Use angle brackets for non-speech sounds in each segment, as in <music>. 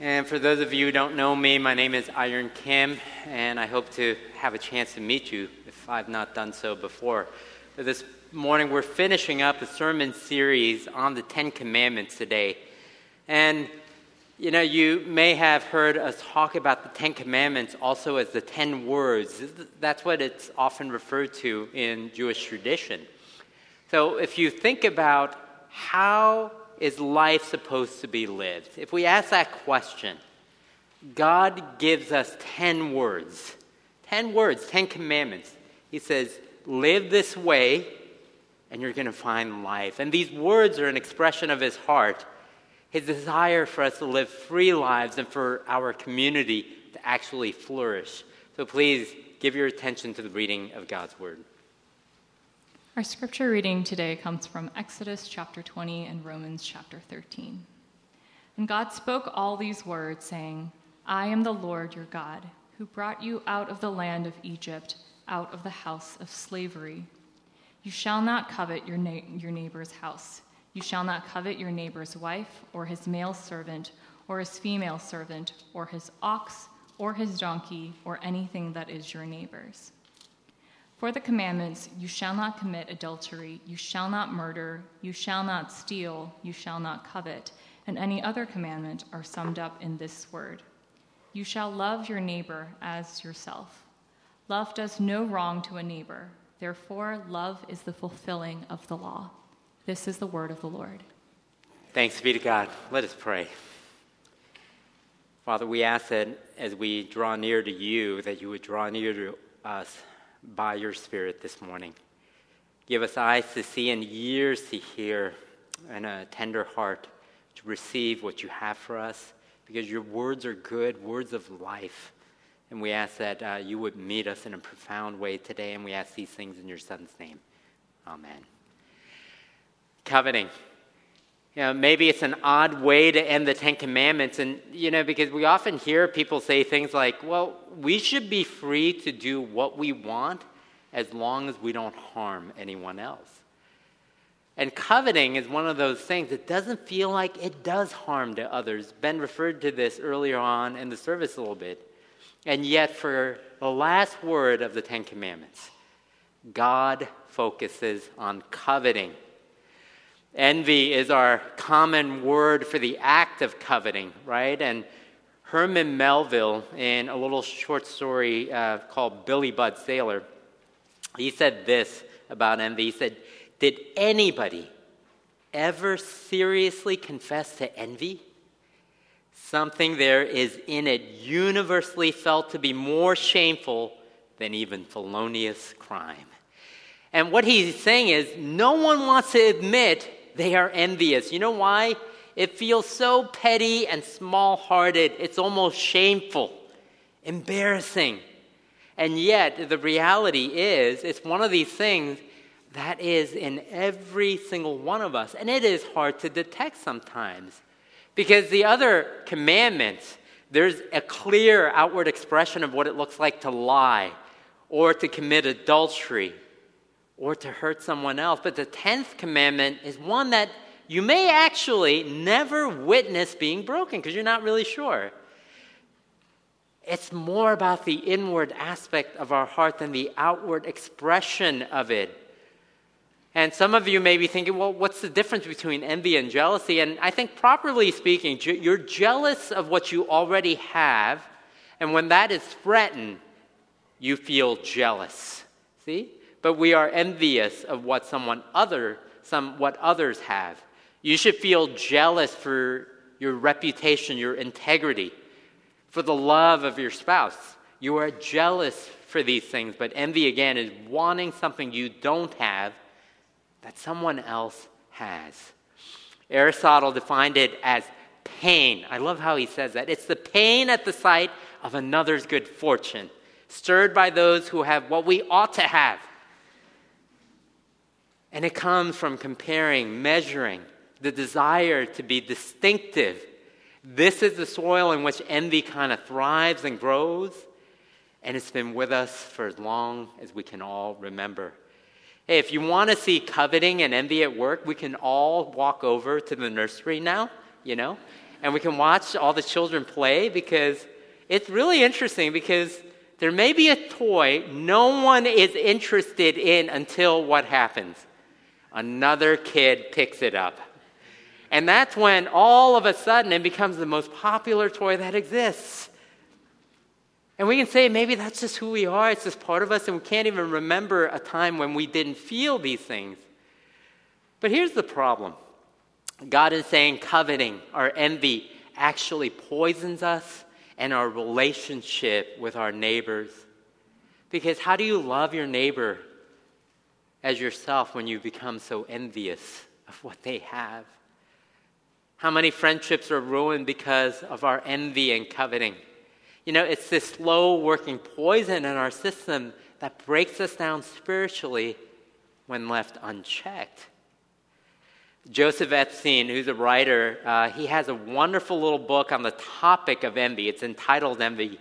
And for those of you who don't know me, my name is Iron Kim, and I hope to have a chance to meet you if I've not done so before. But this morning, we're finishing up a sermon series on the Ten Commandments today. And, you know, you may have heard us talk about the Ten Commandments also as the Ten Words. That's what it's often referred to in Jewish tradition. So if you think about how is life supposed to be lived? If we ask that question, God gives us 10 words. 10 words, 10 commandments. He says, Live this way, and you're going to find life. And these words are an expression of his heart, his desire for us to live free lives and for our community to actually flourish. So please give your attention to the reading of God's word. Our scripture reading today comes from Exodus chapter 20 and Romans chapter 13. And God spoke all these words, saying, I am the Lord your God, who brought you out of the land of Egypt, out of the house of slavery. You shall not covet your, na- your neighbor's house. You shall not covet your neighbor's wife, or his male servant, or his female servant, or his ox, or his donkey, or anything that is your neighbor's. For the commandments, you shall not commit adultery, you shall not murder, you shall not steal, you shall not covet, and any other commandment are summed up in this word You shall love your neighbor as yourself. Love does no wrong to a neighbor, therefore, love is the fulfilling of the law. This is the word of the Lord. Thanks be to God. Let us pray. Father, we ask that as we draw near to you, that you would draw near to us by your Spirit this morning. Give us eyes to see and ears to hear and a tender heart to receive what you have for us because your words are good, words of life. And we ask that uh, you would meet us in a profound way today, and we ask these things in your Son's name. Amen. Coveting. You know, maybe it's an odd way to end the Ten Commandments, and you know, because we often hear people say things like, "Well, we should be free to do what we want as long as we don't harm anyone else." And coveting is one of those things that doesn't feel like it does harm to others. Ben referred to this earlier on in the service a little bit. And yet, for the last word of the Ten Commandments, God focuses on coveting. Envy is our common word for the act of coveting, right? And Herman Melville, in a little short story uh, called Billy Budd Sailor, he said this about envy. He said, Did anybody ever seriously confess to envy? Something there is in it universally felt to be more shameful than even felonious crime. And what he's saying is, no one wants to admit they are envious. You know why? It feels so petty and small hearted, it's almost shameful, embarrassing. And yet, the reality is, it's one of these things that is in every single one of us. And it is hard to detect sometimes. Because the other commandments, there's a clear outward expression of what it looks like to lie or to commit adultery or to hurt someone else. But the 10th commandment is one that you may actually never witness being broken because you're not really sure. It's more about the inward aspect of our heart than the outward expression of it. And some of you may be thinking, well, what's the difference between envy and jealousy? And I think, properly speaking, you're jealous of what you already have, and when that is threatened, you feel jealous. See? But we are envious of what someone other, some, what others have. You should feel jealous for your reputation, your integrity, for the love of your spouse. You are jealous for these things, but envy again is wanting something you don't have that someone else has. Aristotle defined it as pain. I love how he says that. It's the pain at the sight of another's good fortune, stirred by those who have what we ought to have. And it comes from comparing, measuring, the desire to be distinctive. This is the soil in which envy kind of thrives and grows, and it's been with us for as long as we can all remember. Hey, if you want to see coveting and envy at work, we can all walk over to the nursery now, you know, and we can watch all the children play because it's really interesting because there may be a toy no one is interested in until what happens? Another kid picks it up. And that's when all of a sudden it becomes the most popular toy that exists. And we can say maybe that's just who we are, it's just part of us, and we can't even remember a time when we didn't feel these things. But here's the problem God is saying coveting or envy actually poisons us and our relationship with our neighbors. Because how do you love your neighbor as yourself when you become so envious of what they have? How many friendships are ruined because of our envy and coveting? You know, it's this slow working poison in our system that breaks us down spiritually when left unchecked. Joseph Epstein, who's a writer, uh, he has a wonderful little book on the topic of envy. It's entitled Envy.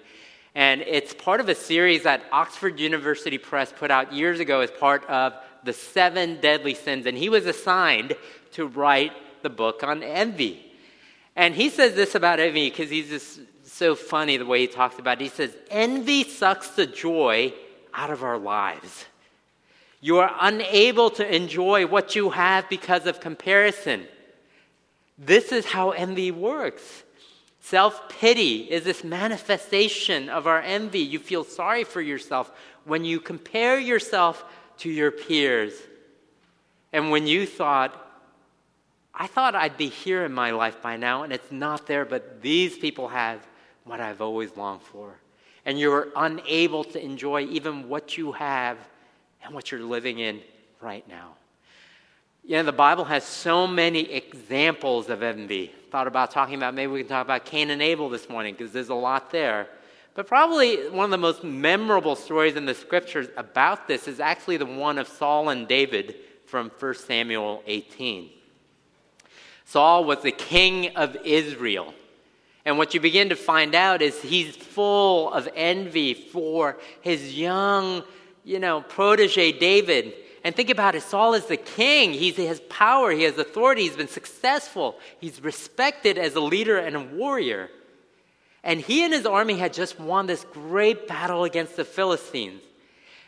And it's part of a series that Oxford University Press put out years ago as part of the seven deadly sins. And he was assigned to write the book on envy. And he says this about envy because he's just so funny the way he talks about it. He says, Envy sucks the joy out of our lives. You are unable to enjoy what you have because of comparison. This is how envy works. Self pity is this manifestation of our envy. You feel sorry for yourself when you compare yourself to your peers. And when you thought, I thought I'd be here in my life by now, and it's not there, but these people have what I've always longed for. And you're unable to enjoy even what you have and what you're living in right now. You know, the Bible has so many examples of envy. Thought about talking about, maybe we can talk about Cain and Abel this morning because there's a lot there. But probably one of the most memorable stories in the scriptures about this is actually the one of Saul and David from 1 Samuel 18. Saul was the king of Israel. And what you begin to find out is he's full of envy for his young you know, protege David. And think about it Saul is the king. He's, he has power, he has authority, he's been successful, he's respected as a leader and a warrior. And he and his army had just won this great battle against the Philistines.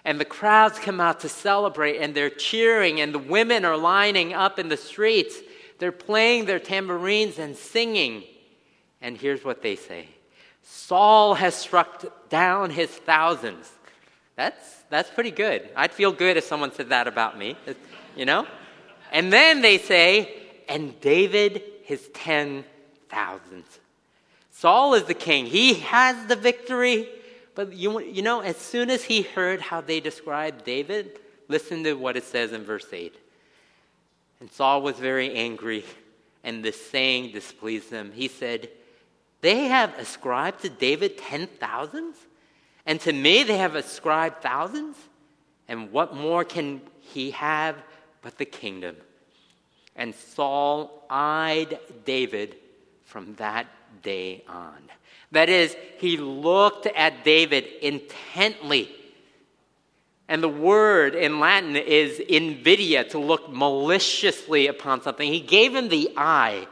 And the crowds come out to celebrate, and they're cheering, and the women are lining up in the streets. They're playing their tambourines and singing. And here's what they say Saul has struck down his thousands. That's that's pretty good. I'd feel good if someone said that about me, you know? And then they say, and David his ten thousands. Saul is the king. He has the victory. But you, you know, as soon as he heard how they described David, listen to what it says in verse 8. And Saul was very angry, and this saying displeased him. He said, They have ascribed to David ten thousands? And to me, they have ascribed thousands. And what more can he have but the kingdom? And Saul eyed David from that day on. That is, he looked at David intently. And the word in Latin is invidia, to look maliciously upon something. He gave him the eye.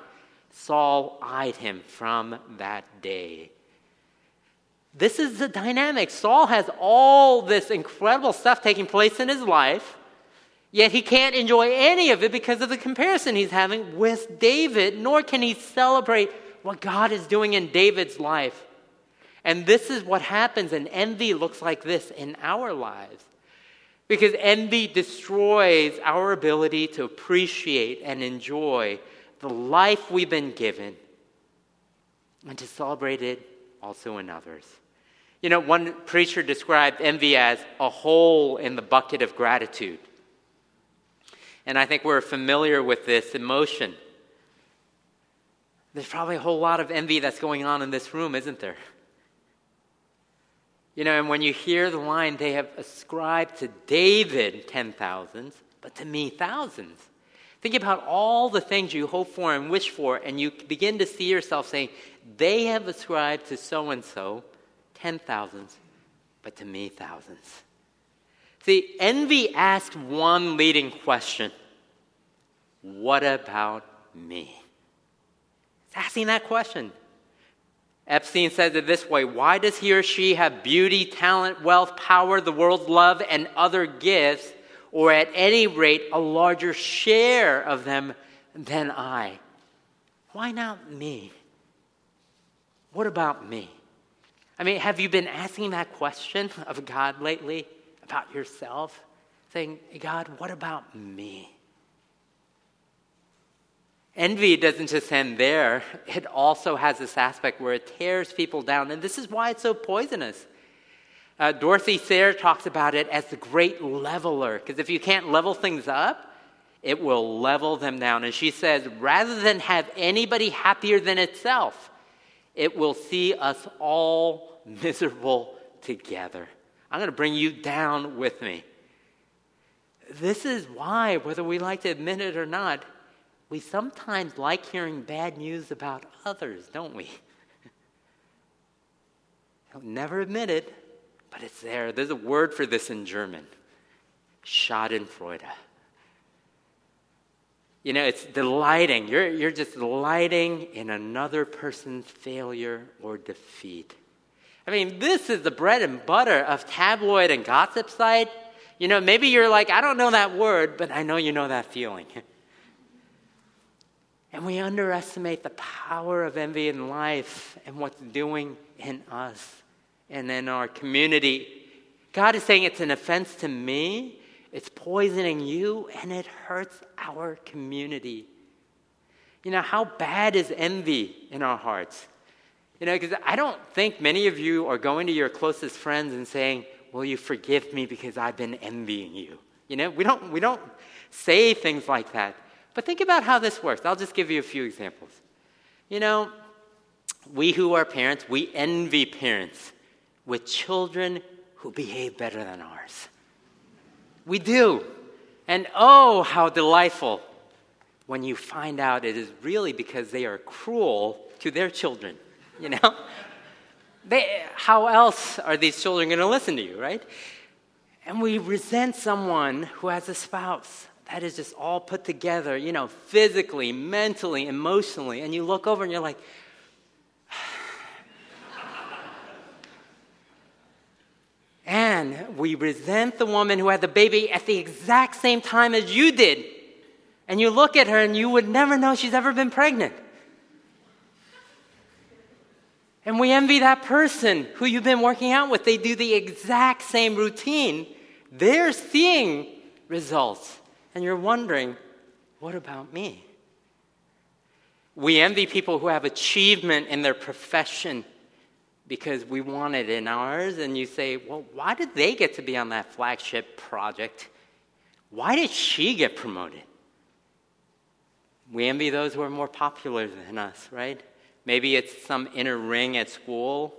Saul eyed him from that day. This is the dynamic. Saul has all this incredible stuff taking place in his life, yet he can't enjoy any of it because of the comparison he's having with David, nor can he celebrate what God is doing in David's life. And this is what happens, and envy looks like this in our lives. Because envy destroys our ability to appreciate and enjoy the life we've been given and to celebrate it also in others. You know, one preacher described envy as a hole in the bucket of gratitude. And I think we're familiar with this emotion. There's probably a whole lot of envy that's going on in this room, isn't there? You know, and when you hear the line, they have ascribed to David ten thousands, but to me thousands. Think about all the things you hope for and wish for, and you begin to see yourself saying, they have ascribed to so and so ten thousands, but to me, thousands. See, envy asks one leading question What about me? Asking that question. Epstein says it this way Why does he or she have beauty, talent, wealth, power, the world's love, and other gifts, or at any rate, a larger share of them than I? Why not me? What about me? I mean, have you been asking that question of God lately about yourself? Saying, God, what about me? Envy doesn't just end there, it also has this aspect where it tears people down. And this is why it's so poisonous. Uh, Dorothy Sayers talks about it as the great leveler, because if you can't level things up, it will level them down. And she says, rather than have anybody happier than itself, it will see us all miserable together. I'm going to bring you down with me. This is why, whether we like to admit it or not, we sometimes like hearing bad news about others, don't we? <laughs> I'll never admit it, but it's there. There's a word for this in German Schadenfreude. You know, it's delighting. You're, you're just delighting in another person's failure or defeat. I mean, this is the bread and butter of tabloid and gossip site. You know, maybe you're like, I don't know that word, but I know you know that feeling. <laughs> And we underestimate the power of envy in life and what's doing in us and in our community. God is saying it's an offense to me, it's poisoning you, and it hurts our community. You know, how bad is envy in our hearts? You know, because I don't think many of you are going to your closest friends and saying, Will you forgive me because I've been envying you? You know, we don't, we don't say things like that. But think about how this works. I'll just give you a few examples. You know, we who are parents, we envy parents with children who behave better than ours. We do. And oh, how delightful when you find out it is really because they are cruel to their children, you know? <laughs> They, how else are these children going to listen to you, right? And we resent someone who has a spouse that is just all put together, you know, physically, mentally, emotionally. And you look over and you're like, <sighs> and we resent the woman who had the baby at the exact same time as you did. And you look at her and you would never know she's ever been pregnant. And we envy that person who you've been working out with. They do the exact same routine. They're seeing results and you're wondering, what about me? We envy people who have achievement in their profession because we want it in ours, and you say, well, why did they get to be on that flagship project? Why did she get promoted? We envy those who are more popular than us, right? Maybe it's some inner ring at school.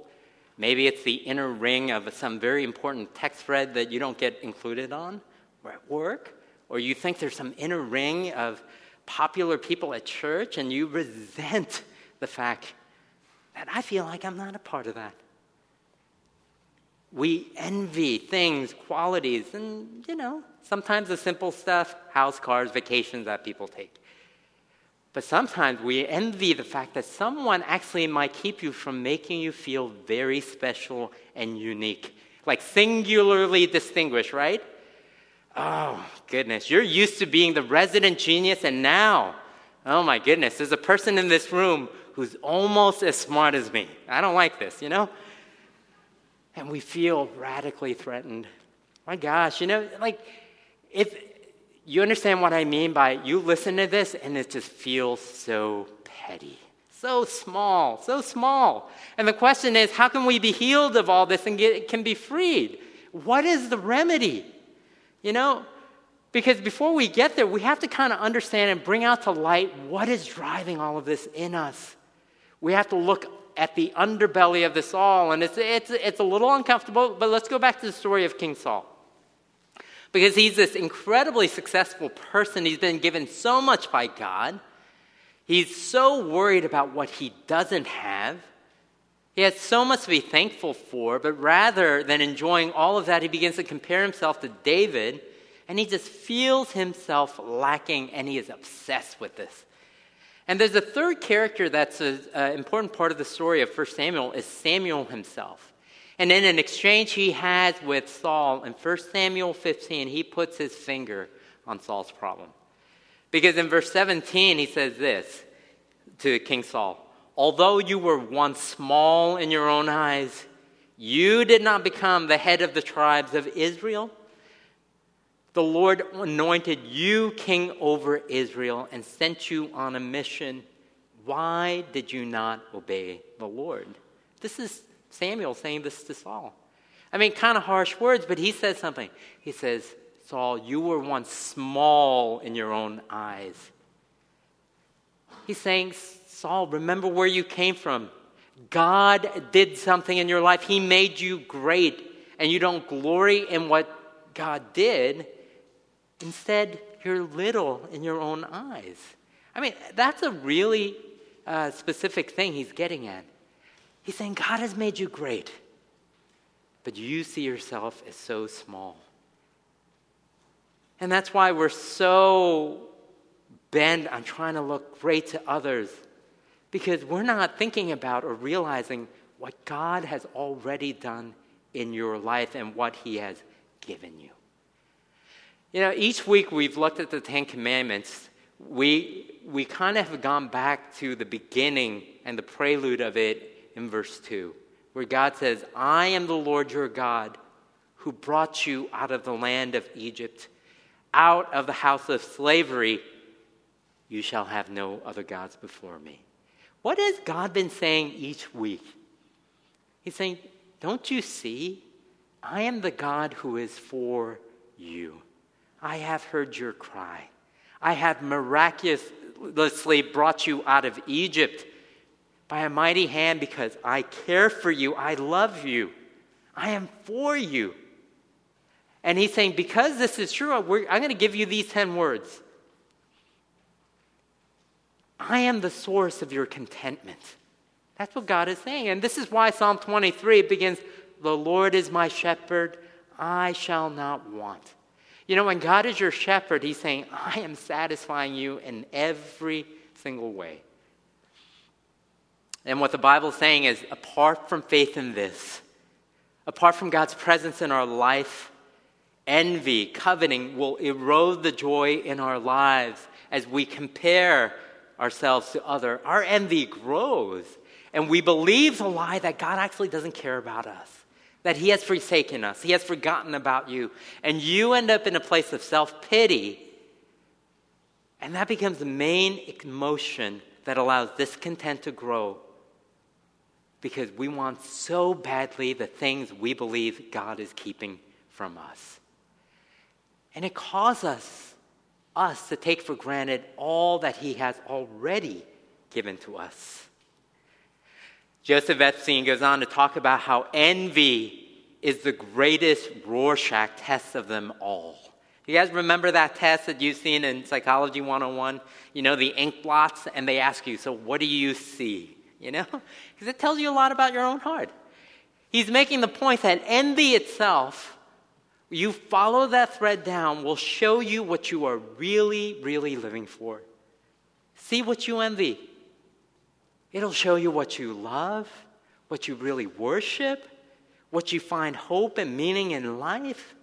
Maybe it's the inner ring of some very important text thread that you don't get included on or at work or you think there's some inner ring of popular people at church and you resent the fact that I feel like I'm not a part of that. We envy things, qualities, and, you know, sometimes the simple stuff house, cars, vacations that people take. But sometimes we envy the fact that someone actually might keep you from making you feel very special and unique, like singularly distinguished, right? Oh, goodness. You're used to being the resident genius, and now, oh my goodness, there's a person in this room who's almost as smart as me. I don't like this, you know? And we feel radically threatened. My gosh, you know, like, if you understand what I mean by you listen to this and it just feels so petty, so small, so small. And the question is, how can we be healed of all this and get, can be freed? What is the remedy? You know, because before we get there, we have to kind of understand and bring out to light what is driving all of this in us. We have to look at the underbelly of this all, and it's, it's, it's a little uncomfortable, but let's go back to the story of King Saul. Because he's this incredibly successful person, he's been given so much by God. He's so worried about what he doesn't have. He has so much to be thankful for, but rather than enjoying all of that, he begins to compare himself to David, and he just feels himself lacking, and he is obsessed with this. And there's a third character that's an important part of the story of 1 Samuel is Samuel himself. And in an exchange he has with Saul in 1 Samuel 15, he puts his finger on Saul's problem. Because in verse 17, he says this to King Saul Although you were once small in your own eyes, you did not become the head of the tribes of Israel. The Lord anointed you king over Israel and sent you on a mission. Why did you not obey the Lord? This is Samuel saying this to Saul. I mean, kind of harsh words, but he says something. He says, Saul, you were once small in your own eyes. He's saying, Saul, remember where you came from. God did something in your life, He made you great, and you don't glory in what God did. Instead, you're little in your own eyes. I mean, that's a really uh, specific thing he's getting at. He's saying, God has made you great, but you see yourself as so small. And that's why we're so bent on trying to look great to others, because we're not thinking about or realizing what God has already done in your life and what He has given you. You know, each week we've looked at the Ten Commandments. We, we kind of have gone back to the beginning and the prelude of it in verse 2, where God says, I am the Lord your God who brought you out of the land of Egypt out of the house of slavery, you shall have no other gods before me. What has God been saying each week? He's saying, Don't you see? I am the God who is for you. I have heard your cry. I have miraculously brought you out of Egypt by a mighty hand because I care for you. I love you. I am for you. And he's saying, because this is true, I'm going to give you these 10 words. I am the source of your contentment. That's what God is saying. And this is why Psalm 23 begins The Lord is my shepherd, I shall not want. You know, when God is your shepherd, he's saying, I am satisfying you in every single way. And what the Bible is saying is, apart from faith in this, apart from God's presence in our life, envy, coveting will erode the joy in our lives as we compare ourselves to other. Our envy grows, and we believe the lie that God actually doesn't care about us, that He has forsaken us, He has forgotten about you, and you end up in a place of self pity. And that becomes the main emotion that allows discontent to grow because we want so badly the things we believe God is keeping from us. And it causes us, us to take for granted all that He has already given to us. Joseph Epstein goes on to talk about how envy is the greatest Rorschach test of them all. You guys remember that test that you've seen in Psychology 101? You know, the ink blots, and they ask you, So what do you see? You know? <laughs> Because it tells you a lot about your own heart. He's making the point that envy itself you follow that thread down, will show you what you are really, really living for. See what you envy. It'll show you what you love, what you really worship, what you find hope and meaning in life.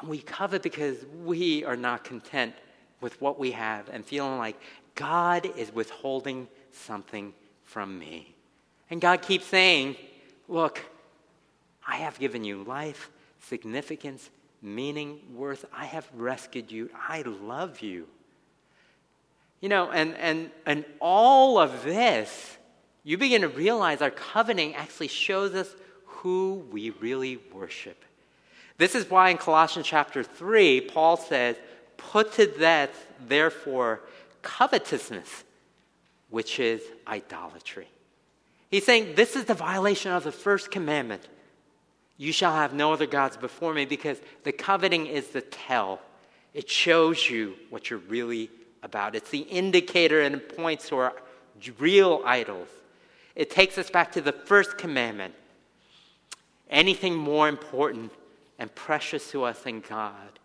And we covet because we are not content with what we have and feeling like God is withholding something from me. And God keeps saying, Look, I have given you life significance, meaning, worth. I have rescued you. I love you. You know, and, and, and all of this, you begin to realize our coveting actually shows us who we really worship. This is why in Colossians chapter 3, Paul says, Put to death, therefore, covetousness, which is idolatry. He's saying this is the violation of the first commandment. You shall have no other gods before me because the coveting is the tell. It shows you what you're really about. It's the indicator and it points to our real idols. It takes us back to the first commandment. Anything more important and precious to us than God.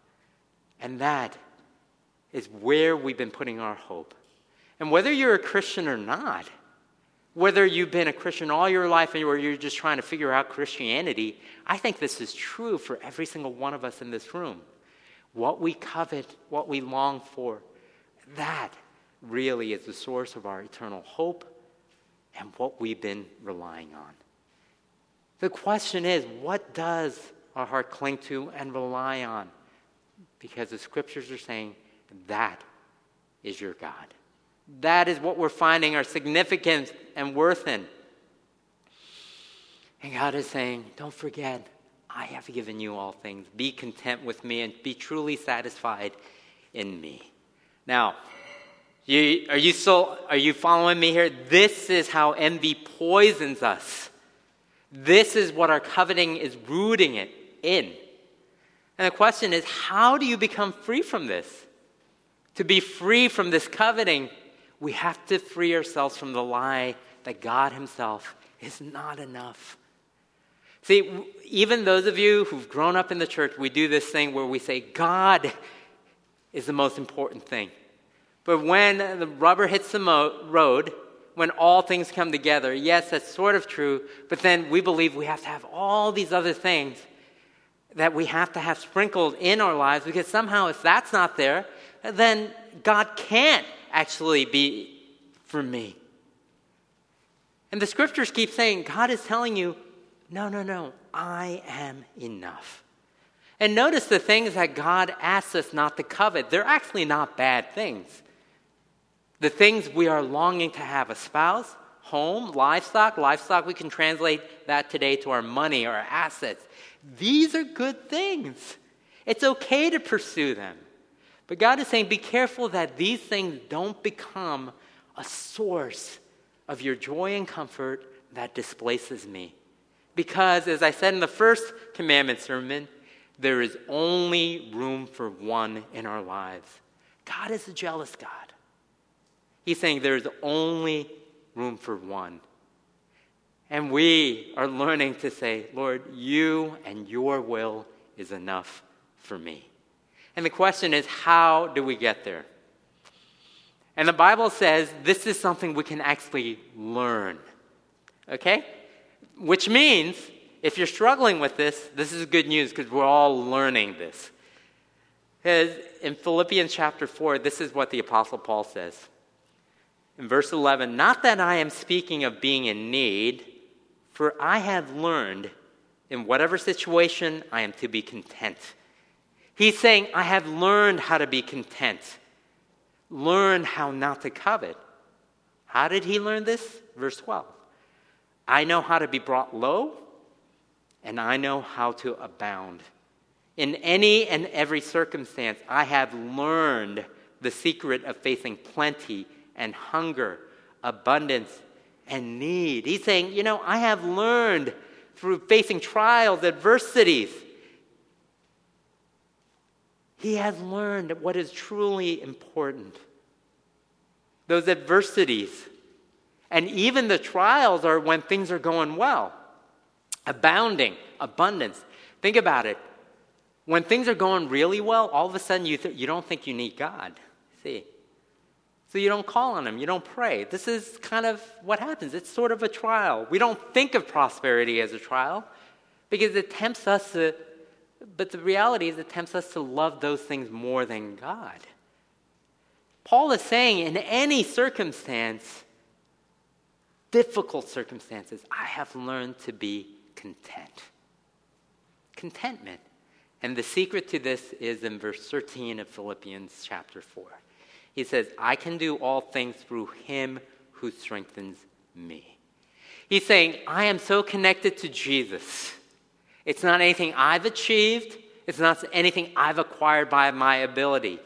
And that is where we've been putting our hope. And whether you're a Christian or not, whether you've been a Christian all your life or you're just trying to figure out Christianity, I think this is true for every single one of us in this room. What we covet, what we long for, that really is the source of our eternal hope and what we've been relying on. The question is what does our heart cling to and rely on? Because the scriptures are saying that is your God. That is what we're finding our significance and worth in. And God is saying, don't forget, I have given you all things. Be content with me and be truly satisfied in me. Now, you, are you still are you following me here? This is how envy poisons us. This is what our coveting is rooting it in. And the question is, how do you become free from this? To be free from this coveting, we have to free ourselves from the lie that God Himself is not enough. See, even those of you who've grown up in the church, we do this thing where we say, God is the most important thing. But when the rubber hits the mo- road, when all things come together, yes, that's sort of true, but then we believe we have to have all these other things that we have to have sprinkled in our lives because somehow, if that's not there, then God can't actually be for me. And the scriptures keep saying, God is telling you, no, no, no, I am enough. And notice the things that God asks us not to covet, they're actually not bad things. The things we are longing to have a spouse, home, livestock, livestock, we can translate that today to our money, our assets. These are good things. It's okay to pursue them. But God is saying, be careful that these things don't become a source of your joy and comfort that displaces me. Because, as I said in the first commandment sermon, there is only room for one in our lives. God is a jealous God. He's saying there's only room for one. And we are learning to say, Lord, you and your will is enough for me. And the question is, how do we get there? And the Bible says this is something we can actually learn. Okay? Which means, if you're struggling with this, this is good news because we're all learning this. Because in Philippians chapter 4, this is what the Apostle Paul says. In verse 11, not that I am speaking of being in need, for I have learned in whatever situation I am to be content. He's saying, I have learned how to be content, Learn how not to covet. How did he learn this? Verse 12. I know how to be brought low, and I know how to abound. In any and every circumstance, I have learned the secret of facing plenty and hunger, abundance and need. He's saying, You know, I have learned through facing trials, adversities, he has learned what is truly important. Those adversities and even the trials are when things are going well, abounding, abundance. Think about it. When things are going really well, all of a sudden you, th- you don't think you need God. See? So you don't call on Him, you don't pray. This is kind of what happens. It's sort of a trial. We don't think of prosperity as a trial because it tempts us to but the reality is, it tempts us to love those things more than God. Paul is saying, in any circumstance, difficult circumstances, I have learned to be content. Contentment. And the secret to this is in verse 13 of Philippians chapter 4. He says, I can do all things through him who strengthens me. He's saying, I am so connected to Jesus it's not anything I've achieved, it's not anything I've acquired by my ability.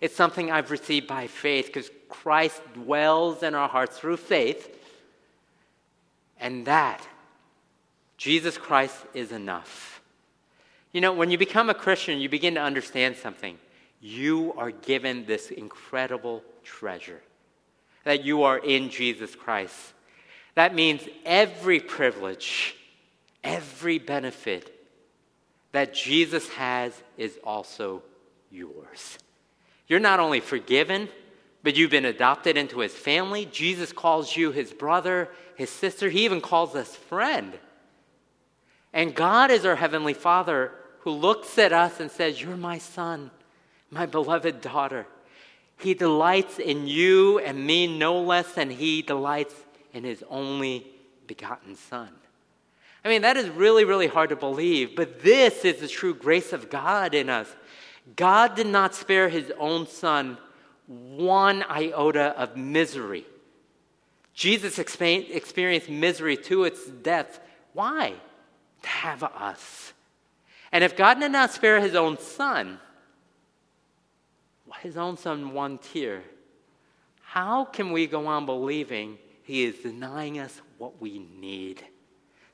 It's something I've received by faith because Christ dwells in our hearts through faith. And that, Jesus Christ is enough. You know, when you become a Christian, you begin to understand something. You are given this incredible treasure that you are in Jesus Christ. That means every privilege every benefit that Jesus has is also yours. You're not only forgiven, but you've been adopted into his family. Jesus calls you his brother, his sister. He even calls us friend. And God is our heavenly Father who looks at us and says, You're my son, my beloved daughter. He delights in you and me no less than he delights in his only begotten son. I mean, that is really, really hard to believe, but this is the true grace of God in us. God did not spare his own son one iota of misery. Jesus experienced misery to its death. Why? To have us. And if God did not spare his own son, his own son one tear, how can we go on believing he is denying us what we need?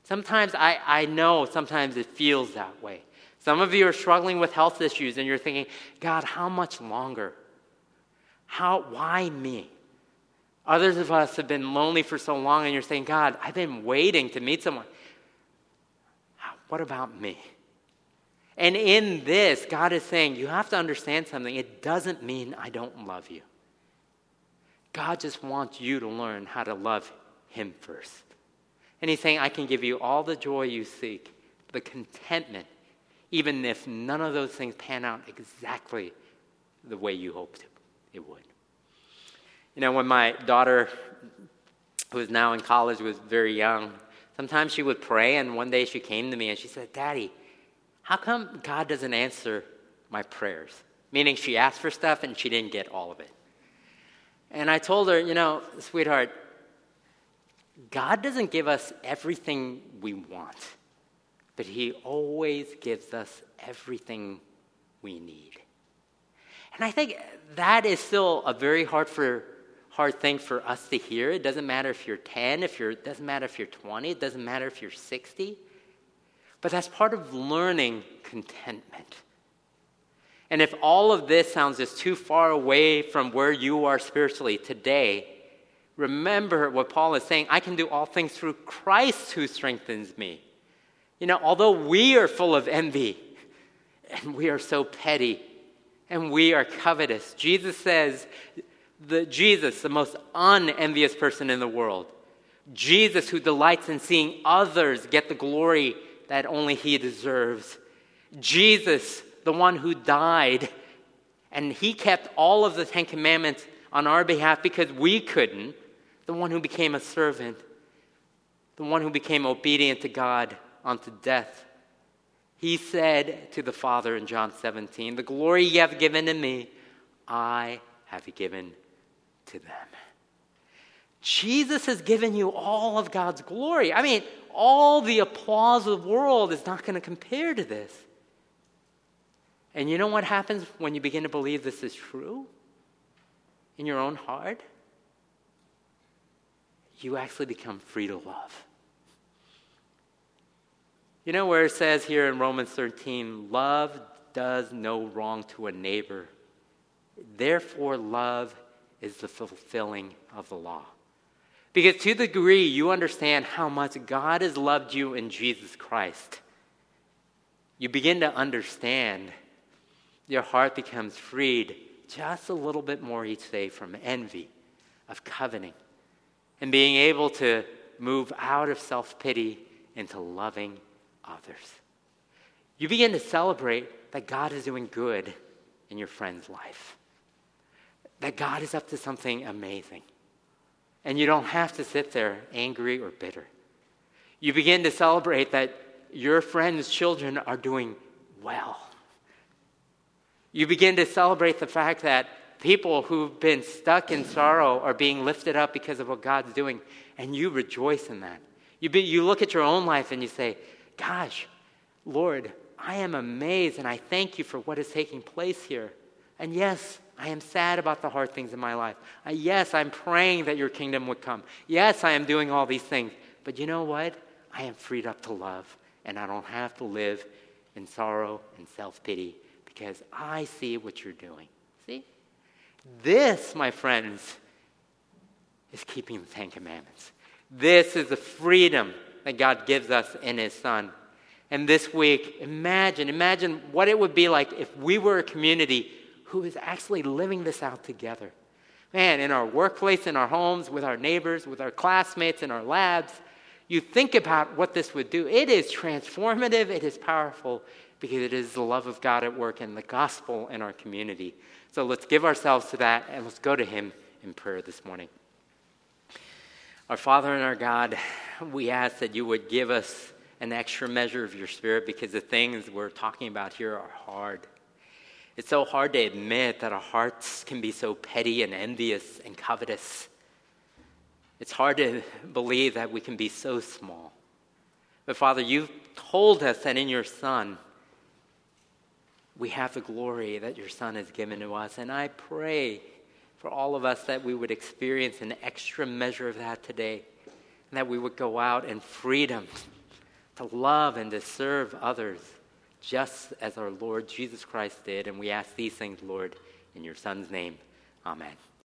Sometimes I, I know sometimes it feels that way. Some of you are struggling with health issues and you're thinking, God, how much longer? How, why me? Others of us have been lonely for so long, and you're saying, God, I've been waiting to meet someone. What about me? And in this, God is saying, you have to understand something. It doesn't mean I don't love you. God just wants you to learn how to love Him first. And He's saying, I can give you all the joy you seek, the contentment, even if none of those things pan out exactly the way you hoped it would. You know, when my daughter, who is now in college, was very young, sometimes she would pray, and one day she came to me and she said, Daddy, how come God doesn't answer my prayers? Meaning she asked for stuff and she didn't get all of it. And I told her, you know, sweetheart, God doesn't give us everything we want, but He always gives us everything we need. And I think that is still a very hard for hard thing for us to hear. It doesn't matter if you're 10, if you're it doesn't matter if you're 20, it doesn't matter if you're 60. But that's part of learning contentment. And if all of this sounds just too far away from where you are spiritually today, remember what Paul is saying I can do all things through Christ who strengthens me. You know, although we are full of envy and we are so petty and we are covetous. Jesus says, the Jesus, the most unenvious person in the world, Jesus who delights in seeing others get the glory that only he deserves, Jesus, the one who died, and he kept all of the Ten Commandments on our behalf because we couldn't, the one who became a servant, the one who became obedient to God unto death he said to the Father in John 17, The glory ye have given to me, I have given to them. Jesus has given you all of God's glory. I mean, all the applause of the world is not going to compare to this. And you know what happens when you begin to believe this is true in your own heart? You actually become free to love. You know where it says here in Romans 13, love does no wrong to a neighbor. Therefore, love is the fulfilling of the law. Because to the degree you understand how much God has loved you in Jesus Christ, you begin to understand your heart becomes freed just a little bit more each day from envy, of coveting, and being able to move out of self pity into loving others. You begin to celebrate that God is doing good in your friend's life, that God is up to something amazing. And you don't have to sit there angry or bitter. You begin to celebrate that your friend's children are doing well. You begin to celebrate the fact that people who've been stuck in sorrow are being lifted up because of what God's doing, and you rejoice in that. You, be, you look at your own life and you say, Gosh, Lord, I am amazed and I thank you for what is taking place here. And yes, I am sad about the hard things in my life. Uh, yes, I'm praying that your kingdom would come. Yes, I am doing all these things. But you know what? I am freed up to love, and I don't have to live in sorrow and self pity because I see what you're doing. See? This, my friends, is keeping the Ten Commandments. This is the freedom that God gives us in His Son. And this week, imagine, imagine what it would be like if we were a community who is actually living this out together, Man, in our workplace, in our homes, with our neighbors, with our classmates, in our labs, you think about what this would do. It is transformative, it is powerful, because it is the love of God at work and the gospel in our community. So let's give ourselves to that and let's go to Him in prayer this morning. Our Father and our God, we ask that you would give us an extra measure of your Spirit because the things we're talking about here are hard. It's so hard to admit that our hearts can be so petty and envious and covetous. It's hard to believe that we can be so small. But Father, you've told us that in your Son, we have the glory that your Son has given to us. And I pray for all of us that we would experience an extra measure of that today, and that we would go out in freedom to love and to serve others just as our Lord Jesus Christ did. And we ask these things, Lord, in your Son's name. Amen.